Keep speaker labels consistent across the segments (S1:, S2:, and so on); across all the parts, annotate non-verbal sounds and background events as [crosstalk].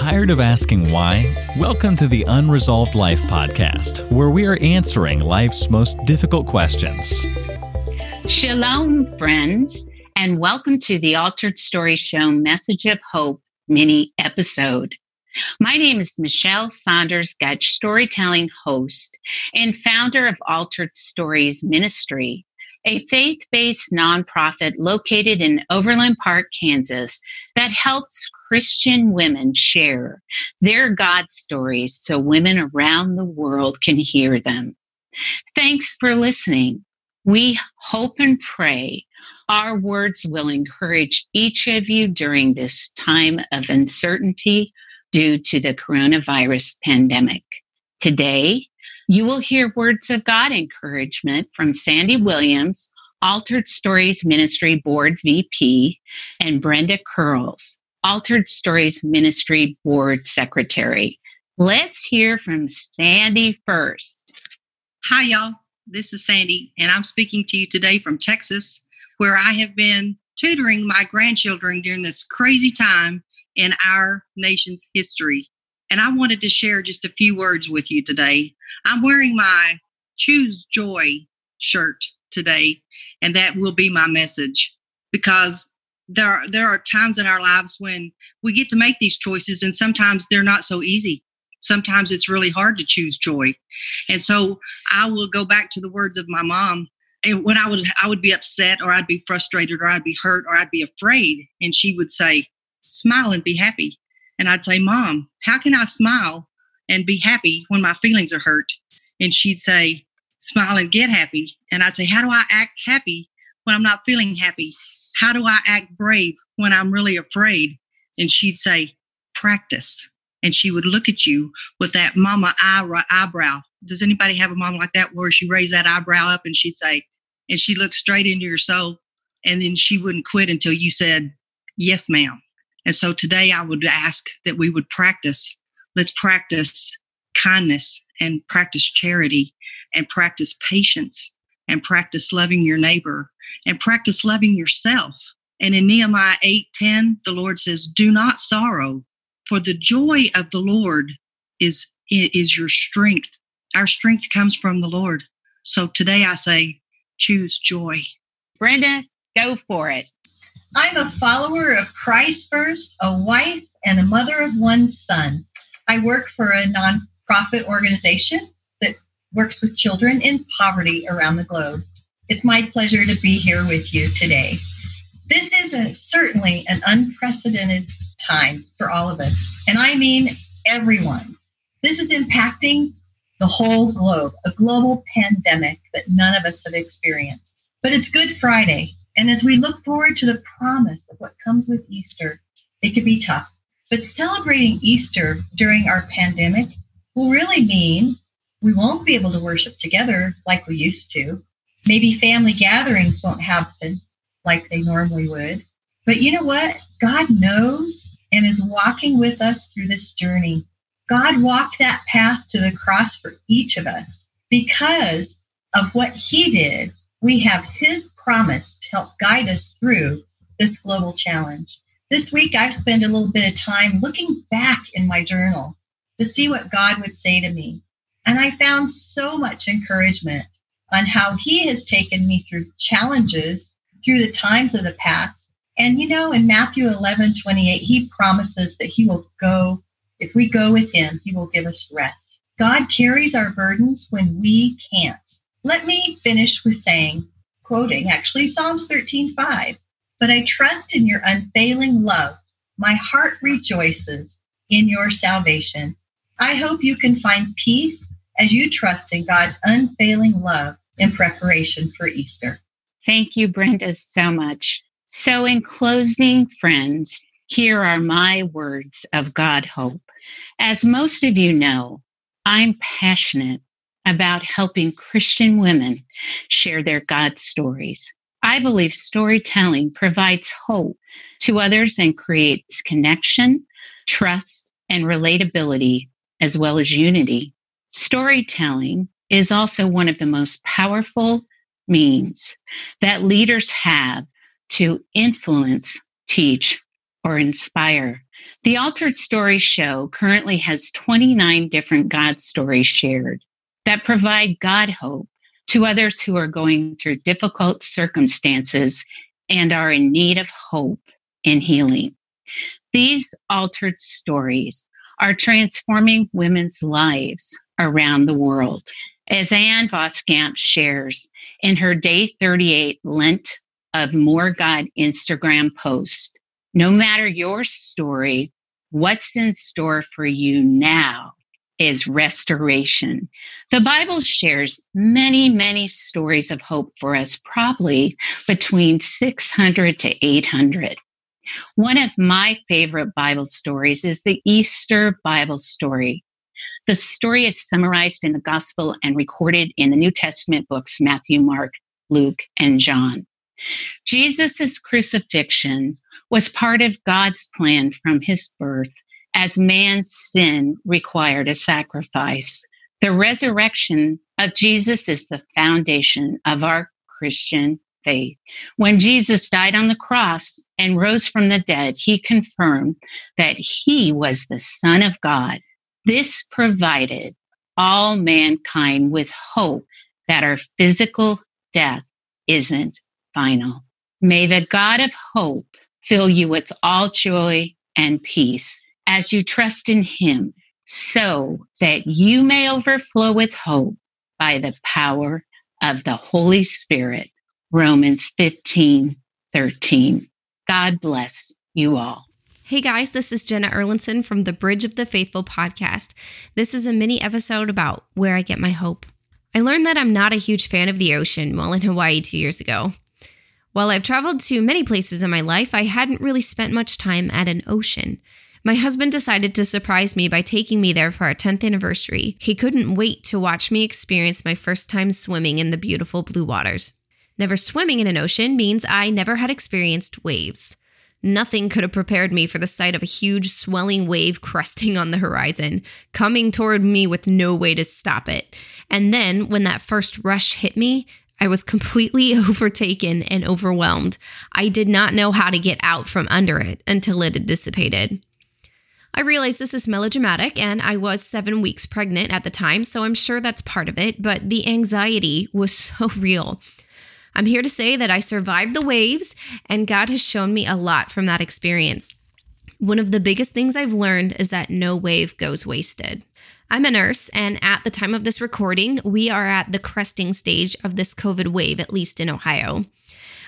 S1: Tired of asking why? Welcome to the Unresolved Life podcast, where we are answering life's most difficult questions.
S2: Shalom, friends, and welcome to the Altered Story Show Message of Hope mini episode. My name is Michelle Saunders Gutch, storytelling host and founder of Altered Stories Ministry, a faith based nonprofit located in Overland Park, Kansas, that helps Christian women share their God stories so women around the world can hear them. Thanks for listening. We hope and pray our words will encourage each of you during this time of uncertainty due to the coronavirus pandemic. Today, you will hear words of God encouragement from Sandy Williams, Altered Stories Ministry Board VP, and Brenda Curls, Altered Stories Ministry Board Secretary. Let's hear from Sandy first.
S3: Hi, y'all. This is Sandy, and I'm speaking to you today from Texas, where I have been tutoring my grandchildren during this crazy time in our nation's history. And I wanted to share just a few words with you today. I'm wearing my Choose Joy shirt today, and that will be my message because there are, there are times in our lives when we get to make these choices, and sometimes they're not so easy. Sometimes it's really hard to choose joy. And so I will go back to the words of my mom. And when I would I would be upset or I'd be frustrated or I'd be hurt or I'd be afraid, and she would say, smile and be happy. And I'd say, Mom, how can I smile and be happy when my feelings are hurt? And she'd say, Smile and get happy. And I'd say, How do I act happy when I'm not feeling happy? How do I act brave when I'm really afraid? And she'd say, Practice. And she would look at you with that mama eyebrow. Does anybody have a mom like that where she raised that eyebrow up and she'd say, and she looked straight into your soul and then she wouldn't quit until you said, Yes, ma'am. And so today I would ask that we would practice, let's practice kindness and practice charity and practice patience and practice loving your neighbor and practice loving yourself. And in Nehemiah 8:10, the Lord says, "Do not sorrow, for the joy of the Lord is is your strength. Our strength comes from the Lord." So today I say, choose joy.
S2: Brenda, go for it.
S4: I'm a follower of Christ first, a wife, and a mother of one son. I work for a nonprofit organization that works with children in poverty around the globe. It's my pleasure to be here with you today. This is a, certainly an unprecedented time for all of us, and I mean everyone. This is impacting the whole globe, a global pandemic that none of us have experienced. But it's Good Friday, and as we look forward to the promise of what comes with Easter, it could be tough. But celebrating Easter during our pandemic will really mean we won't be able to worship together like we used to. Maybe family gatherings won't happen like they normally would. But you know what? God knows and is walking with us through this journey. God walked that path to the cross for each of us because of what he did. We have his promise to help guide us through this global challenge. This week, I've spent a little bit of time looking back in my journal to see what God would say to me. And I found so much encouragement on how He has taken me through challenges through the times of the past. And you know, in Matthew 11 28, He promises that He will go, if we go with Him, He will give us rest. God carries our burdens when we can't. Let me finish with saying, quoting actually Psalms 13:5. But I trust in your unfailing love. My heart rejoices in your salvation. I hope you can find peace as you trust in God's unfailing love in preparation for Easter.
S2: Thank you, Brenda, so much. So, in closing, friends, here are my words of God hope. As most of you know, I'm passionate about helping Christian women share their God stories. I believe storytelling provides hope to others and creates connection, trust, and relatability, as well as unity. Storytelling is also one of the most powerful means that leaders have to influence, teach, or inspire The Altered Story Show currently has 29 different God stories shared that provide God hope to others who are going through difficult circumstances and are in need of hope and healing. These altered stories are transforming women's lives around the world. As Ann Voskamp shares in her Day 38 Lent of More God Instagram post, no matter your story, what's in store for you now is restoration. The Bible shares many, many stories of hope for us, probably between 600 to 800. One of my favorite Bible stories is the Easter Bible story. The story is summarized in the Gospel and recorded in the New Testament books Matthew, Mark, Luke, and John. Jesus' crucifixion was part of God's plan from his birth as man's sin required a sacrifice. The resurrection of Jesus is the foundation of our Christian faith. When Jesus died on the cross and rose from the dead, he confirmed that he was the Son of God. This provided all mankind with hope that our physical death isn't final. May the God of hope fill you with all joy and peace as you trust in him so that you may overflow with hope by the power of the Holy Spirit. Romans 15, 13. God bless you all.
S5: Hey guys, this is Jenna Erlinson from the Bridge of the Faithful podcast. This is a mini episode about where I get my hope. I learned that I'm not a huge fan of the ocean while in Hawaii two years ago. While I've traveled to many places in my life, I hadn't really spent much time at an ocean. My husband decided to surprise me by taking me there for our 10th anniversary. He couldn't wait to watch me experience my first time swimming in the beautiful blue waters. Never swimming in an ocean means I never had experienced waves. Nothing could have prepared me for the sight of a huge swelling wave cresting on the horizon, coming toward me with no way to stop it. And then, when that first rush hit me, I was completely [laughs] overtaken and overwhelmed. I did not know how to get out from under it until it had dissipated. I realize this is melodramatic, and I was seven weeks pregnant at the time, so I'm sure that's part of it, but the anxiety was [laughs] so real. I'm here to say that I survived the waves, and God has shown me a lot from that experience. One of the biggest things I've learned is that no wave goes wasted. I'm a nurse, and at the time of this recording, we are at the cresting stage of this COVID wave, at least in Ohio.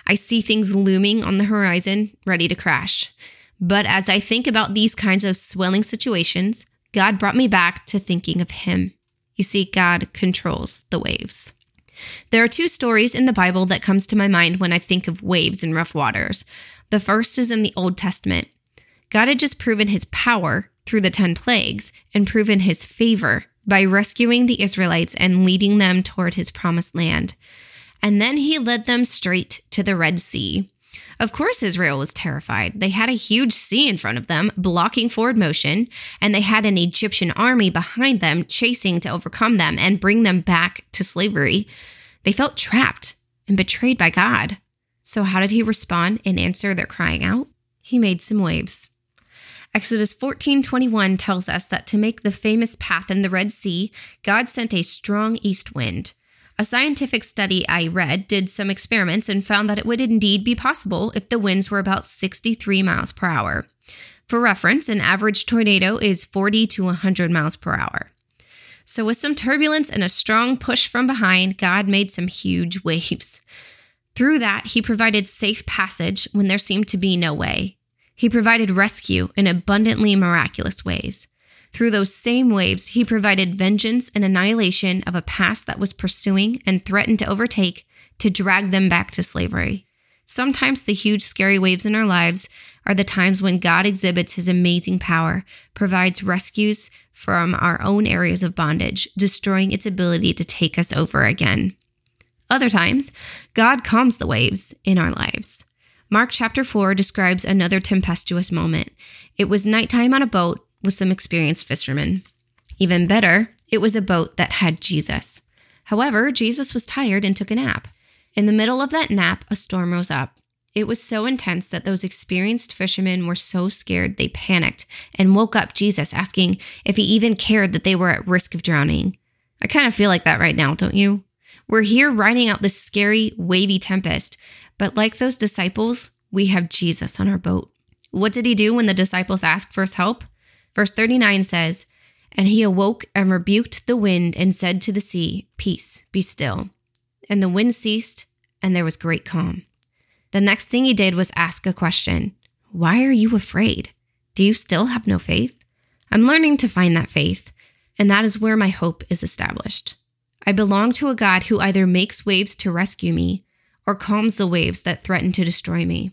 S5: I see things looming on the horizon, ready to crash. But as I think about these kinds of swelling situations, God brought me back to thinking of Him. You see, God controls the waves. There are two stories in the Bible that comes to my mind when I think of waves and rough waters. The first is in the Old Testament. God had just proven his power through the 10 plagues and proven his favor by rescuing the Israelites and leading them toward his promised land. And then he led them straight to the Red Sea. Of course, Israel was terrified. They had a huge sea in front of them, blocking forward motion, and they had an Egyptian army behind them, chasing to overcome them and bring them back to slavery. They felt trapped and betrayed by God. So, how did he respond and answer their crying out? He made some waves. Exodus 14:21 tells us that to make the famous path in the Red Sea, God sent a strong east wind. A scientific study I read did some experiments and found that it would indeed be possible if the winds were about 63 miles per hour. For reference, an average tornado is 40 to 100 miles per hour. So, with some turbulence and a strong push from behind, God made some huge [laughs] waves. Through that, He provided safe passage when there seemed to be no way. He provided rescue in abundantly miraculous ways. Through those same waves, he provided vengeance and annihilation of a past that was pursuing and threatened to overtake to drag them back to slavery. Sometimes the huge, scary waves in our lives are the times when God exhibits his amazing power, provides rescues from our own areas of bondage, destroying its ability to take us over again. Other times, God calms the waves in our lives. Mark chapter 4 describes another tempestuous moment. It was nighttime on a boat with some experienced fishermen. Even better, it was a boat that had Jesus. However, Jesus was tired and took a nap. In the middle of that nap, a storm rose up. It was so intense that those experienced fishermen were so scared they panicked and woke up Jesus asking if he even cared that they were at risk of drowning. I kind of feel like that right now, don't you? We're here riding out this scary, wavy tempest, but like those disciples, we have Jesus on our boat. What did he do when the disciples asked for his help? Verse 39 says, And he awoke and rebuked the wind and said to the sea, Peace, be still. And the wind ceased, and there was great calm. The next thing he did was ask a question Why are you afraid? Do you still have no faith? I'm learning to find that faith, and that is where my hope is established. I belong to a God who either makes waves to rescue me or calms the waves that threaten to destroy me.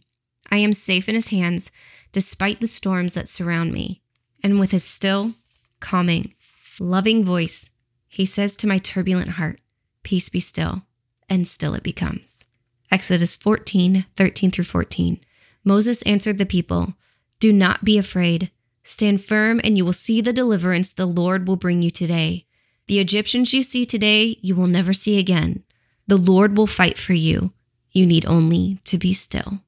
S5: I am safe in his hands despite the storms that surround me. And with his still, calming, loving voice, he says to my turbulent heart, Peace be still, and still it becomes. Exodus 14, 13 through 14. Moses answered the people, Do not be afraid. Stand firm, and you will see the deliverance the Lord will bring you today. The Egyptians you see today, you will never see again. The Lord will fight for you. You need only to be still.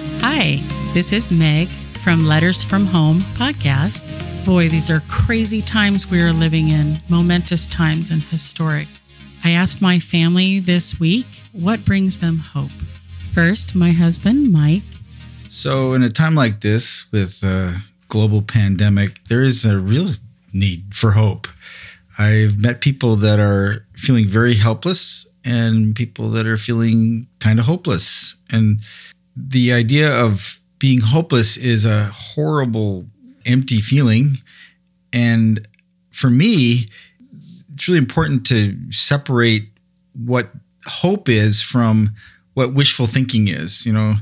S6: Hi, this is Meg from Letters from Home podcast. Boy, these are crazy times we are living in, momentous times and historic. I asked my family this week what brings them hope. First, my husband, Mike.
S7: So, in a time like this with a global pandemic, there is a real need for hope. I've met people that are feeling very helpless and people that are feeling kind of hopeless. And the idea of being hopeless is a horrible, empty feeling. And for me, it's really important to separate what hope is from what wishful thinking is. You know,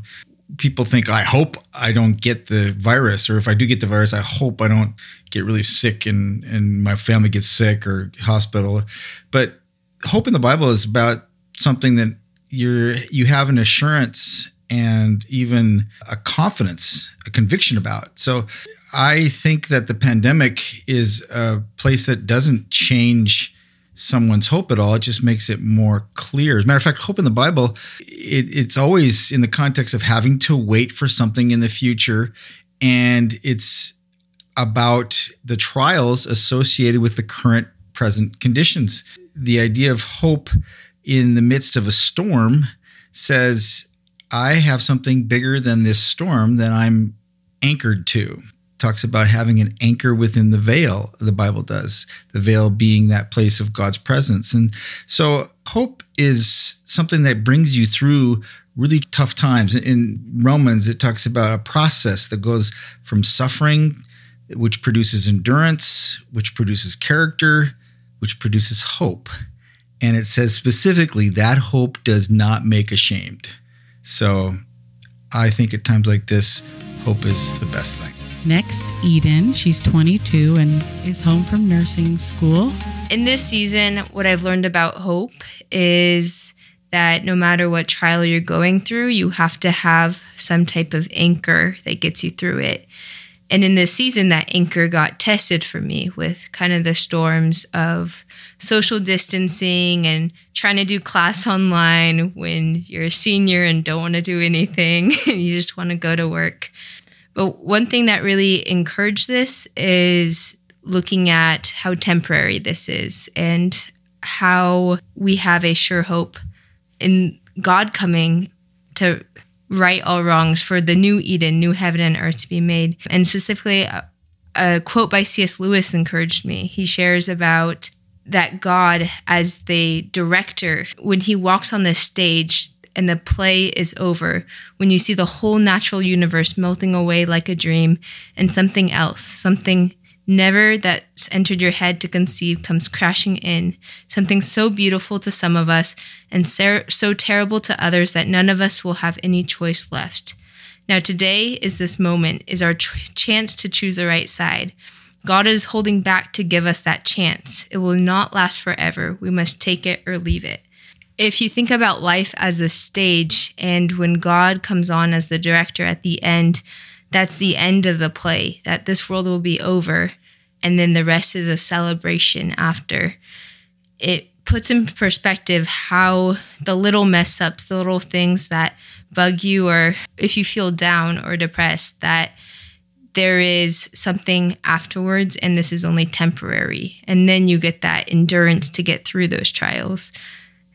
S7: people think, I hope I don't get the virus, or if I do get the virus, I hope I don't get really sick and, and my family gets sick or hospital. But hope in the Bible is about something that you're you have an assurance and even a confidence, a conviction about. So I think that the pandemic is a place that doesn't change someone's hope at all. It just makes it more clear. As a matter of fact, hope in the Bible, it, it's always in the context of having to wait for something in the future. And it's about the trials associated with the current present conditions. The idea of hope in the midst of a storm says, I have something bigger than this storm that I'm anchored to. Talks about having an anchor within the veil, the Bible does, the veil being that place of God's presence. And so hope is something that brings you through really tough times. In Romans, it talks about a process that goes from suffering, which produces endurance, which produces character, which produces hope. And it says specifically that hope does not make ashamed. So I think at times like this, hope is the best thing.
S6: Next, Eden. She's 22 and is home from nursing school.
S8: In this season, what I've learned about hope is that no matter what trial you're going through, you have to have some type of anchor that gets you through it. And in this season, that anchor got tested for me with kind of the storms of social distancing and trying to do class online when you're a senior and don't want to do anything. [laughs] you just want to go to work. But one thing that really encouraged this is looking at how temporary this is and how we have a sure hope in God coming to right all wrongs for the new Eden, new heaven and earth to be made. And specifically, a quote by C.S. Lewis encouraged me. He shares about that God, as the director, when he walks on the stage and the play is over, when you see the whole natural universe melting away like a dream, and something else, something never that's entered your head to conceive comes crashing in, something so beautiful to some of us and so terrible to others that none of us will have any choice left. Now, today is this moment, is our tr- chance to choose the right side. God is holding back to give us that chance. It will not last forever. We must take it or leave it. If you think about life as a stage, and when God comes on as the director at the end, that's the end of the play, that this world will be over, and then the rest is a celebration after. It puts in perspective how the little mess ups, the little things that bug you or if you feel down or depressed, that there is something afterwards and this is only temporary. And then you get that endurance to get through those trials.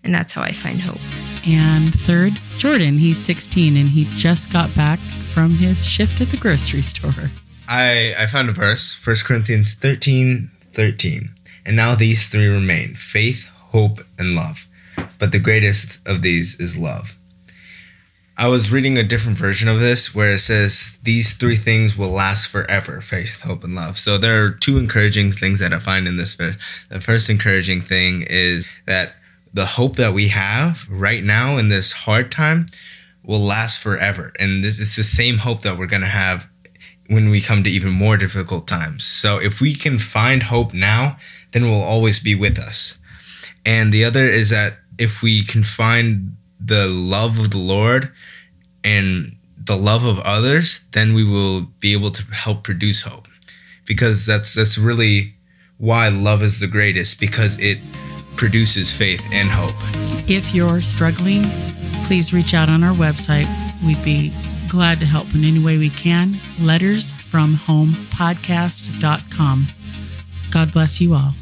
S8: And that's how I find hope.
S6: And third, Jordan. He's 16 and he just got back from his shift at the grocery store.
S9: I, I found a verse, 1 Corinthians 13 13. And now these three remain faith, hope, and love. But the greatest of these is love. I was reading a different version of this where it says these three things will last forever faith, hope, and love. So there are two encouraging things that I find in this verse. The first encouraging thing is that the hope that we have right now in this hard time will last forever. And this is the same hope that we're going to have when we come to even more difficult times. So if we can find hope now, then it will always be with us. And the other is that if we can find the love of the Lord and the love of others, then we will be able to help produce hope. Because that's that's really why love is the greatest because it produces faith and hope.
S6: If you're struggling, please reach out on our website. We'd be glad to help in any way we can. Letters from home podcast.com. God bless you all.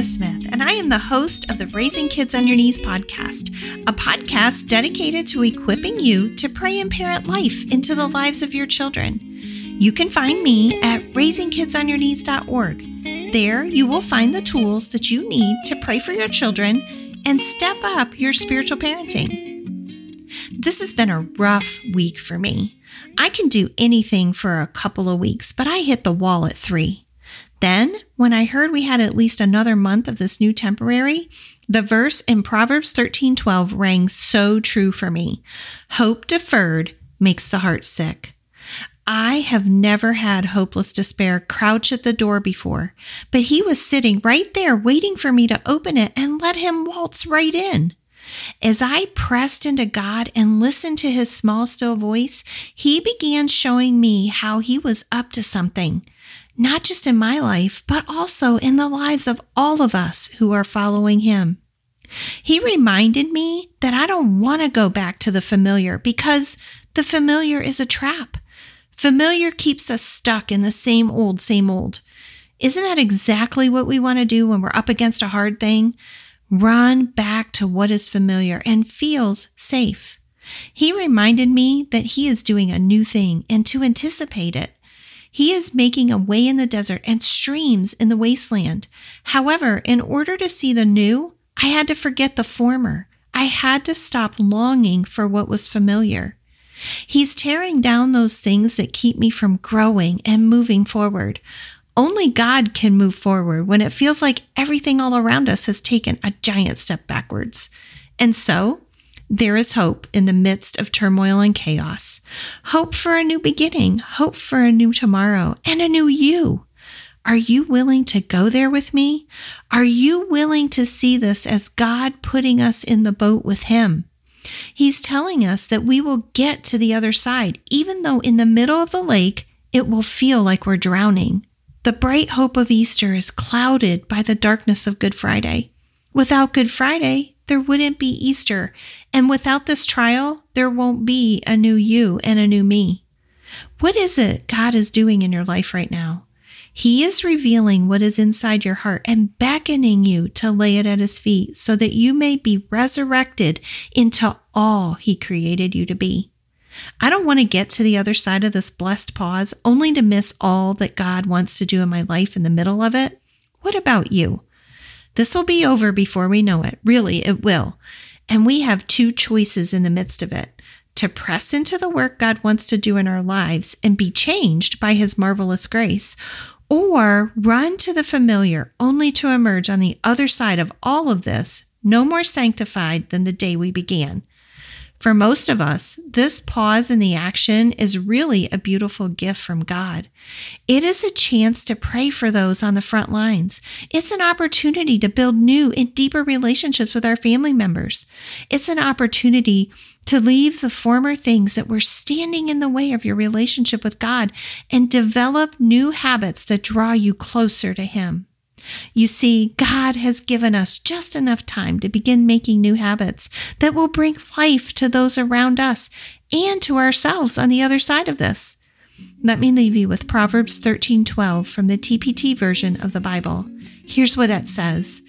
S10: Smith, and I am the host of the Raising Kids on Your Knees podcast, a podcast dedicated to equipping you to pray and parent life into the lives of your children. You can find me at raisingkidsonyourknees.org. There, you will find the tools that you need to pray for your children and step up your spiritual parenting. This has been a rough week for me. I can do anything for a couple of weeks, but I hit the wall at three. Then, when I heard we had at least another month of this new temporary, the verse in Proverbs 13:12 rang so true for me. Hope deferred makes the heart sick. I have never had hopeless despair crouch at the door before, but he was sitting right there waiting for me to open it and let him waltz right in. As I pressed into God and listened to his small, still voice, he began showing me how he was up to something, not just in my life, but also in the lives of all of us who are following him. He reminded me that I don't want to go back to the familiar because the familiar is a trap. Familiar keeps us stuck in the same old, same old. Isn't that exactly what we want to do when we're up against a hard thing? Run back to what is familiar and feels safe. He reminded me that he is doing a new thing and to anticipate it. He is making a way in the desert and streams in the wasteland. However, in order to see the new, I had to forget the former. I had to stop longing for what was familiar. He's tearing down those things that keep me from growing and moving forward. Only God can move forward when it feels like everything all around us has taken a giant step backwards. And so, there is hope in the midst of turmoil and chaos. Hope for a new beginning, hope for a new tomorrow, and a new you. Are you willing to go there with me? Are you willing to see this as God putting us in the boat with Him? He's telling us that we will get to the other side, even though in the middle of the lake it will feel like we're drowning. The bright hope of Easter is clouded by the darkness of Good Friday. Without Good Friday, there wouldn't be Easter. And without this trial, there won't be a new you and a new me. What is it God is doing in your life right now? He is revealing what is inside your heart and beckoning you to lay it at His feet so that you may be resurrected into all He created you to be. I don't want to get to the other side of this blessed pause only to miss all that God wants to do in my life in the middle of it. What about you? This will be over before we know it. Really, it will. And we have two choices in the midst of it to press into the work God wants to do in our lives and be changed by His marvelous grace, or run to the familiar only to emerge on the other side of all of this no more sanctified than the day we began. For most of us, this pause in the action is really a beautiful gift from God. It is a chance to pray for those on the front lines. It's an opportunity to build new and deeper relationships with our family members. It's an opportunity to leave the former things that were standing in the way of your relationship with God and develop new habits that draw you closer to Him. You see, God has given us just enough time to begin making new habits that will bring life to those around us and to ourselves on the other side of this. Let me leave you with Proverbs 13:12 from the TPT version of the Bible. Here's what it says.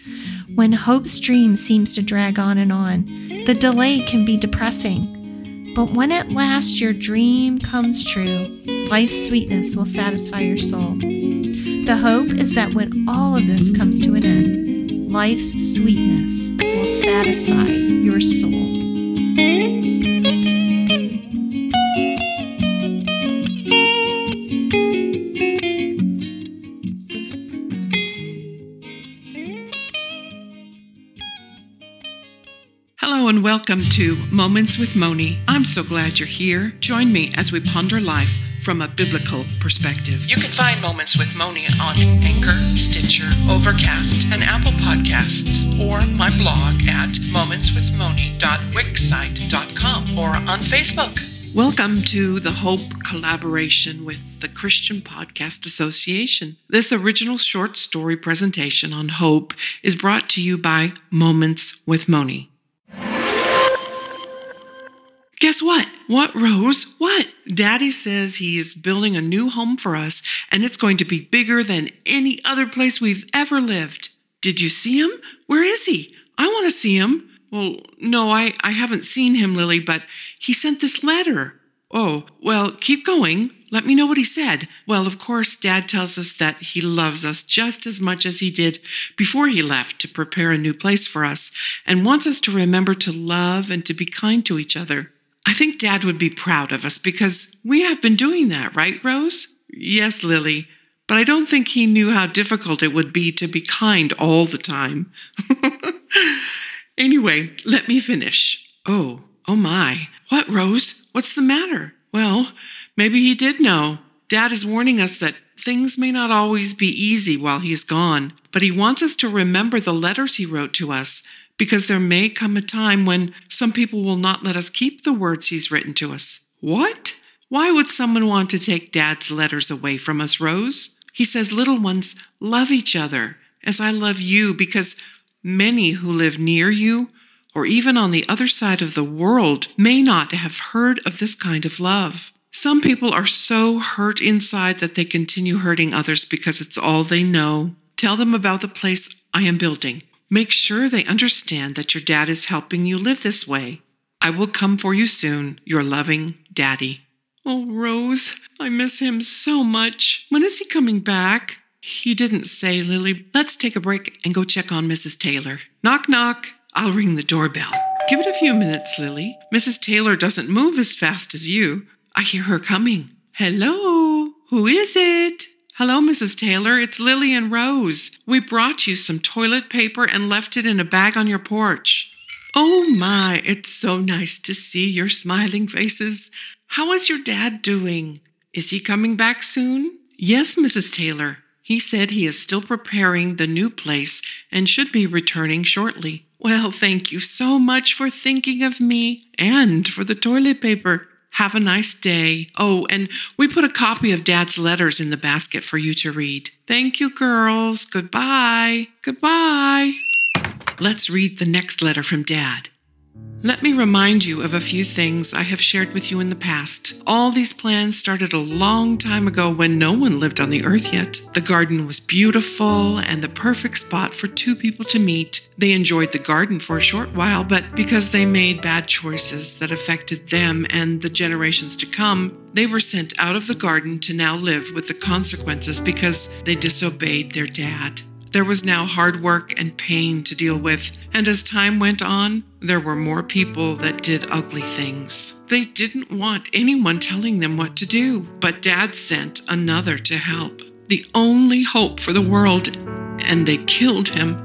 S10: When hope's dream seems to drag on and on, the delay can be depressing. But when at last your dream comes true, life's sweetness will satisfy your soul. The hope is that when all of this comes to an end, life's sweetness will satisfy your soul.
S11: Hello and welcome to Moments with Moni. I'm so glad you're here. Join me as we ponder life from a biblical perspective. You can find Moments with Moni on Anchor, Stitcher, Overcast, and Apple Podcasts, or my blog at momentswithmoni.wixsite.com or on Facebook. Welcome to the Hope collaboration with the Christian Podcast Association. This original short story presentation on hope is brought to you by Moments with Moni. Guess what? What, Rose? What? Daddy says he's building a new home for us and it's going to be bigger than any other place we've ever lived. Did you see him? Where is he? I want to see him. Well, no, I, I haven't seen him, Lily, but he sent this letter. Oh, well, keep going. Let me know what he said. Well, of course, Dad tells us that he loves us just as much as he did before he left to prepare a new place for us and wants us to remember to love and to be kind to each other. I think Dad would be proud of us because we have been doing that, right, Rose? Yes, Lily. But I don't think he knew how difficult it would be to be kind all the time. [laughs] anyway, let me finish. Oh, oh my. What, Rose? What's the matter? Well, maybe he did know. Dad is warning us that things may not always be easy while he's gone, but he wants us to remember the letters he wrote to us because there may come a time when some people will not let us keep the words he's written to us. What? Why would someone want to take Dad's letters away from us, Rose? He says, Little ones, love each other as I love you, because many who live near you or even on the other side of the world may not have heard of this kind of love. Some people are so hurt inside that they continue hurting others because it's all they know. Tell them about the place I am building. Make sure they understand that your dad is helping you live this way. I will come for you soon, your loving daddy. Oh, Rose, I miss him so much. When is he coming back? He didn't say, Lily. Let's take a break and go check on Mrs. Taylor. Knock, knock. I'll ring the doorbell. Give it a few minutes, Lily. Mrs. Taylor doesn't move as fast as you. I hear her coming. Hello? Who is it? Hello, Mrs. Taylor. It's Lily and Rose. We brought you some toilet paper and left it in a bag on your porch. Oh my, it's so nice to see your smiling faces. How is your dad doing? Is he coming back soon? Yes, Mrs. Taylor. He said he is still preparing the new place and should be returning shortly. Well, thank you so much for thinking of me and for the toilet paper. Have a nice day. Oh, and we put a copy of Dad's letters in the basket for you to read. Thank you, girls. Goodbye. Goodbye. Let's read the next letter from Dad. Let me remind you of a few things I have shared with you in the past. All these plans started a long time ago when no one lived on the earth yet. The garden was beautiful and the perfect spot for two people to meet. They enjoyed the garden for a short while, but because they made bad choices that affected them and the generations to come, they were sent out of the garden to now live with the consequences because they disobeyed their dad. There was now hard work and pain to deal with, and as time went on, there were more people that did ugly things. They didn't want anyone telling them what to do, but Dad sent another to help. The only hope for the world, and they killed him.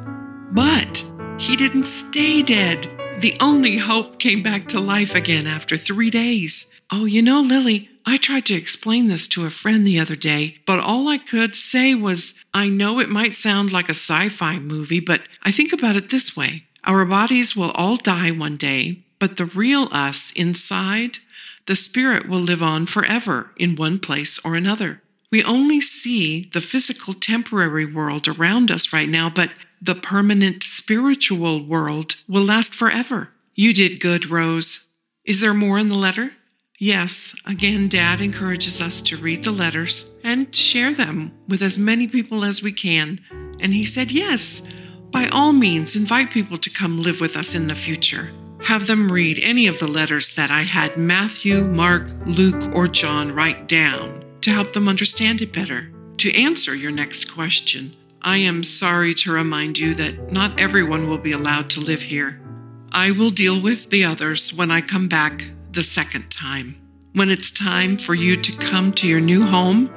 S11: But he didn't stay dead. The only hope came back to life again after three days. Oh, you know, Lily, I tried to explain this to a friend the other day, but all I could say was, I know it might sound like a sci fi movie, but I think about it this way our bodies will all die one day, but the real us inside, the spirit will live on forever in one place or another. We only see the physical temporary world around us right now, but the permanent spiritual world will last forever. You did good, Rose. Is there more in the letter? Yes, again, Dad encourages us to read the letters and share them with as many people as we can. And he said, Yes, by all means, invite people to come live with us in the future. Have them read any of the letters that I had Matthew, Mark, Luke, or John write down to help them understand it better. To answer your next question, I am sorry to remind you that not everyone will be allowed to live here. I will deal with the others when I come back the second time. When it's time for you to come to your new home,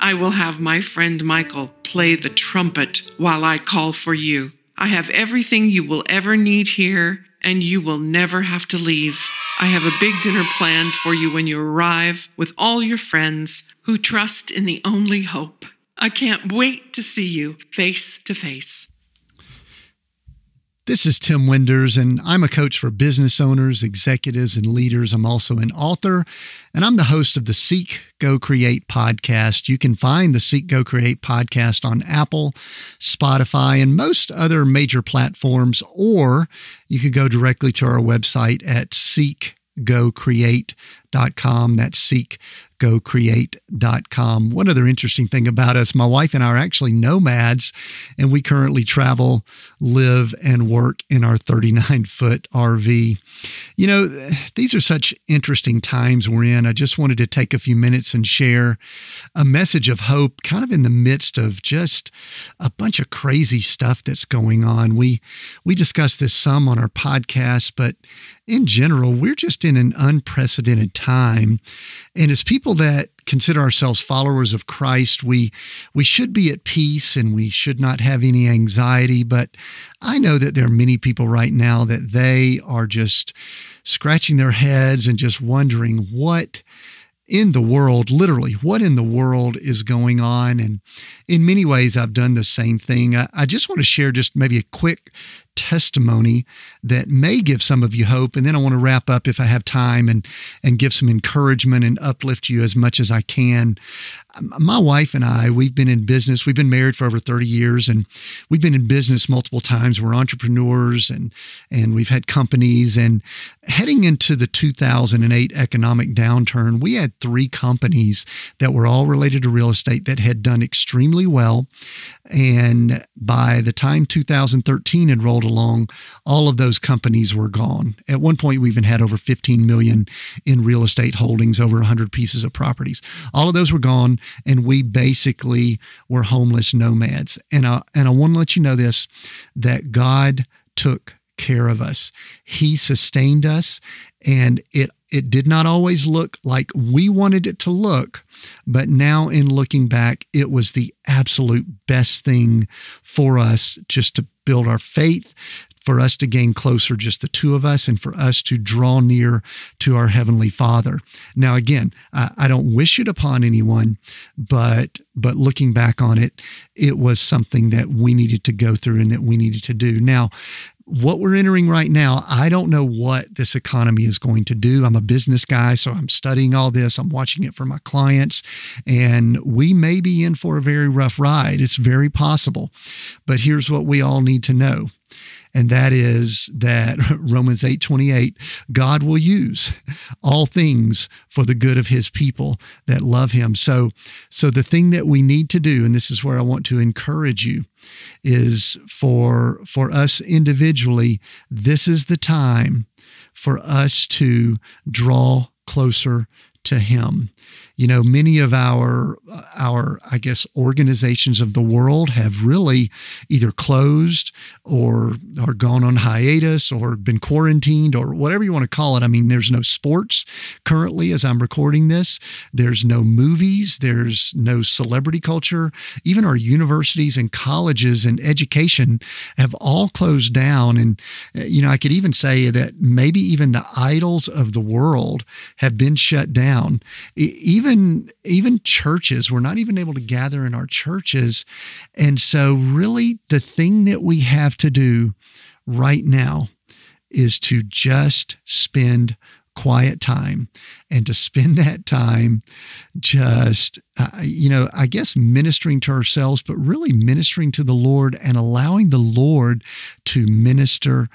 S11: I will have my friend Michael play the trumpet while I call for you. I have everything you will ever need here, and you will never have to leave. I have a big dinner planned for you when you arrive with all your friends who trust in the only hope. I can't wait to see you face to face.
S12: This is Tim Winders, and I'm a coach for business owners, executives, and leaders. I'm also an author, and I'm the host of the Seek, Go, Create podcast. You can find the Seek, Go, Create podcast on Apple, Spotify, and most other major platforms, or you could go directly to our website at seekgocreate.com. That's seek gocreate.com. One other interesting thing about us, my wife and I are actually nomads, and we currently travel, live, and work in our 39 foot RV. You know, these are such interesting times we're in. I just wanted to take a few minutes and share a message of hope, kind of in the midst of just a bunch of crazy stuff that's going on. We we discussed this some on our podcast, but in general, we're just in an unprecedented time. And as people that consider ourselves followers of Christ, we we should be at peace and we should not have any anxiety. But I know that there are many people right now that they are just scratching their heads and just wondering what in the world, literally, what in the world is going on? And in many ways, I've done the same thing. I, I just want to share just maybe a quick testimony that may give some of you hope. And then I want to wrap up if I have time and, and give some encouragement and uplift you as much as I can. My wife and I, we've been in business. We've been married for over 30 years and we've been in business multiple times. We're entrepreneurs and, and we've had companies. And heading into the 2008 economic downturn, we had three companies that were all related to real estate that had done extremely well. And by the time 2013 had rolled along, all of those companies were gone. At one point, we even had over 15 million in real estate holdings, over 100 pieces of properties. All of those were gone, and we basically were homeless nomads. And I, and I want to let you know this that God took care of us. He sustained us and it it did not always look like we wanted it to look, but now in looking back, it was the absolute best thing for us just to build our faith, for us to gain closer, just the two of us, and for us to draw near to our Heavenly Father. Now, again, I, don't wish it upon anyone, but but looking back on it, it was something that we needed to go through and that we needed to do. Now, what we're entering right now, I don't know what this economy is going to do. I'm a business guy, so I'm studying all this. I'm watching it for my clients, and we may be in for a very rough ride. It's very possible. But here's what we all need to know and that is that [laughs] Romans 8:28 God will use all things for the good of his people that love him. So so the thing that we need to do and this is where I want to encourage you is for for us individually this is the time for us to draw closer to him. You know, many of our uh, our I guess organizations of the world have really either closed or are gone on hiatus or been quarantined or whatever you want to call it. I mean, there's no sports currently as I'm recording this. There's no movies, there's no celebrity culture. Even our universities and colleges and education have all closed down and uh, you know, I could even say that maybe even the idols of the world have been shut down. Even even even churches we're not even able to gather in our churches. And so really the thing that we have to do right now is to just spend quiet time. And to spend [laughs] that time just uh, you know i guess ministering to ourselves but really ministering to the lord and allowing the lord to minister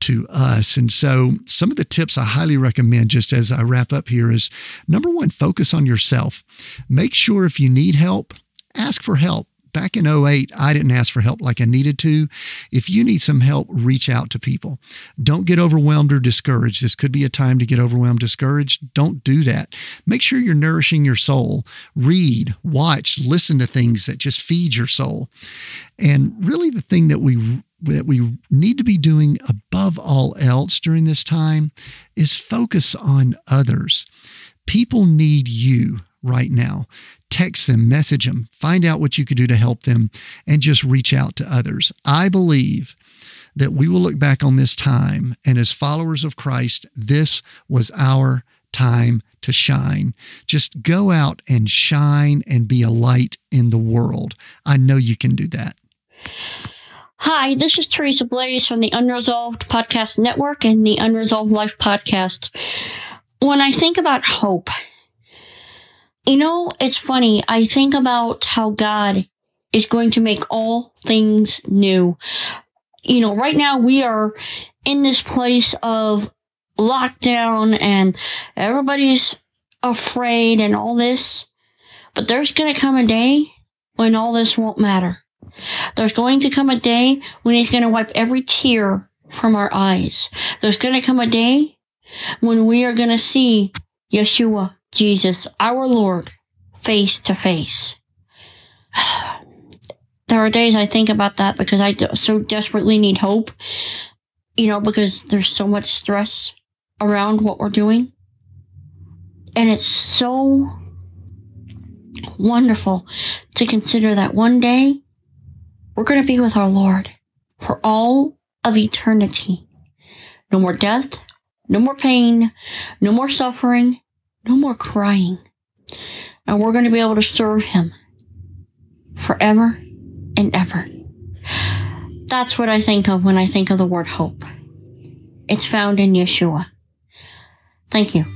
S12: to us. And so, some of the tips I highly recommend, just as I wrap up here, is number one, focus on yourself. Make sure if you need help, ask for help. Back in 08, I didn't ask for help like I needed to. If you need some help, reach out to people. Don't get overwhelmed or discouraged. This could be a time to get overwhelmed, discouraged. Don't do that. Make sure you're nourishing your soul. Read, watch, listen to things that just feed your soul. And really, the thing that we that we need to be doing above all else during this time is focus on others. People need you right now. Text them, message them, find out what you could do to help them, and just reach out to others. I believe that we will look back on this time, and as followers of Christ, this was our time to shine. Just go out and shine and be a light in the world. I know you can do that.
S13: Hi, this is Teresa Blaze from the Unresolved Podcast Network and the Unresolved Life Podcast. When I think about hope, you know, it's funny. I think about how God is going to make all things new. You know, right now we are in this place of lockdown and everybody's afraid and all this. But there's going to come a day when all this won't matter. There's going to come a day when He's going to wipe every tear from our eyes. There's going to come a day when we are going to see Yeshua, Jesus, our Lord, face to face. [sighs] There are days I think about that because I so desperately need hope, you know, because there's so much stress around what we're doing. And it's so wonderful to consider that one day we're going to be with our Lord for all of eternity. No more death, no more pain, no more suffering, no more crying. And we're going to be able to serve Him forever and ever. That's what I think of when I think of the word hope. It's found in Yeshua. Thank you.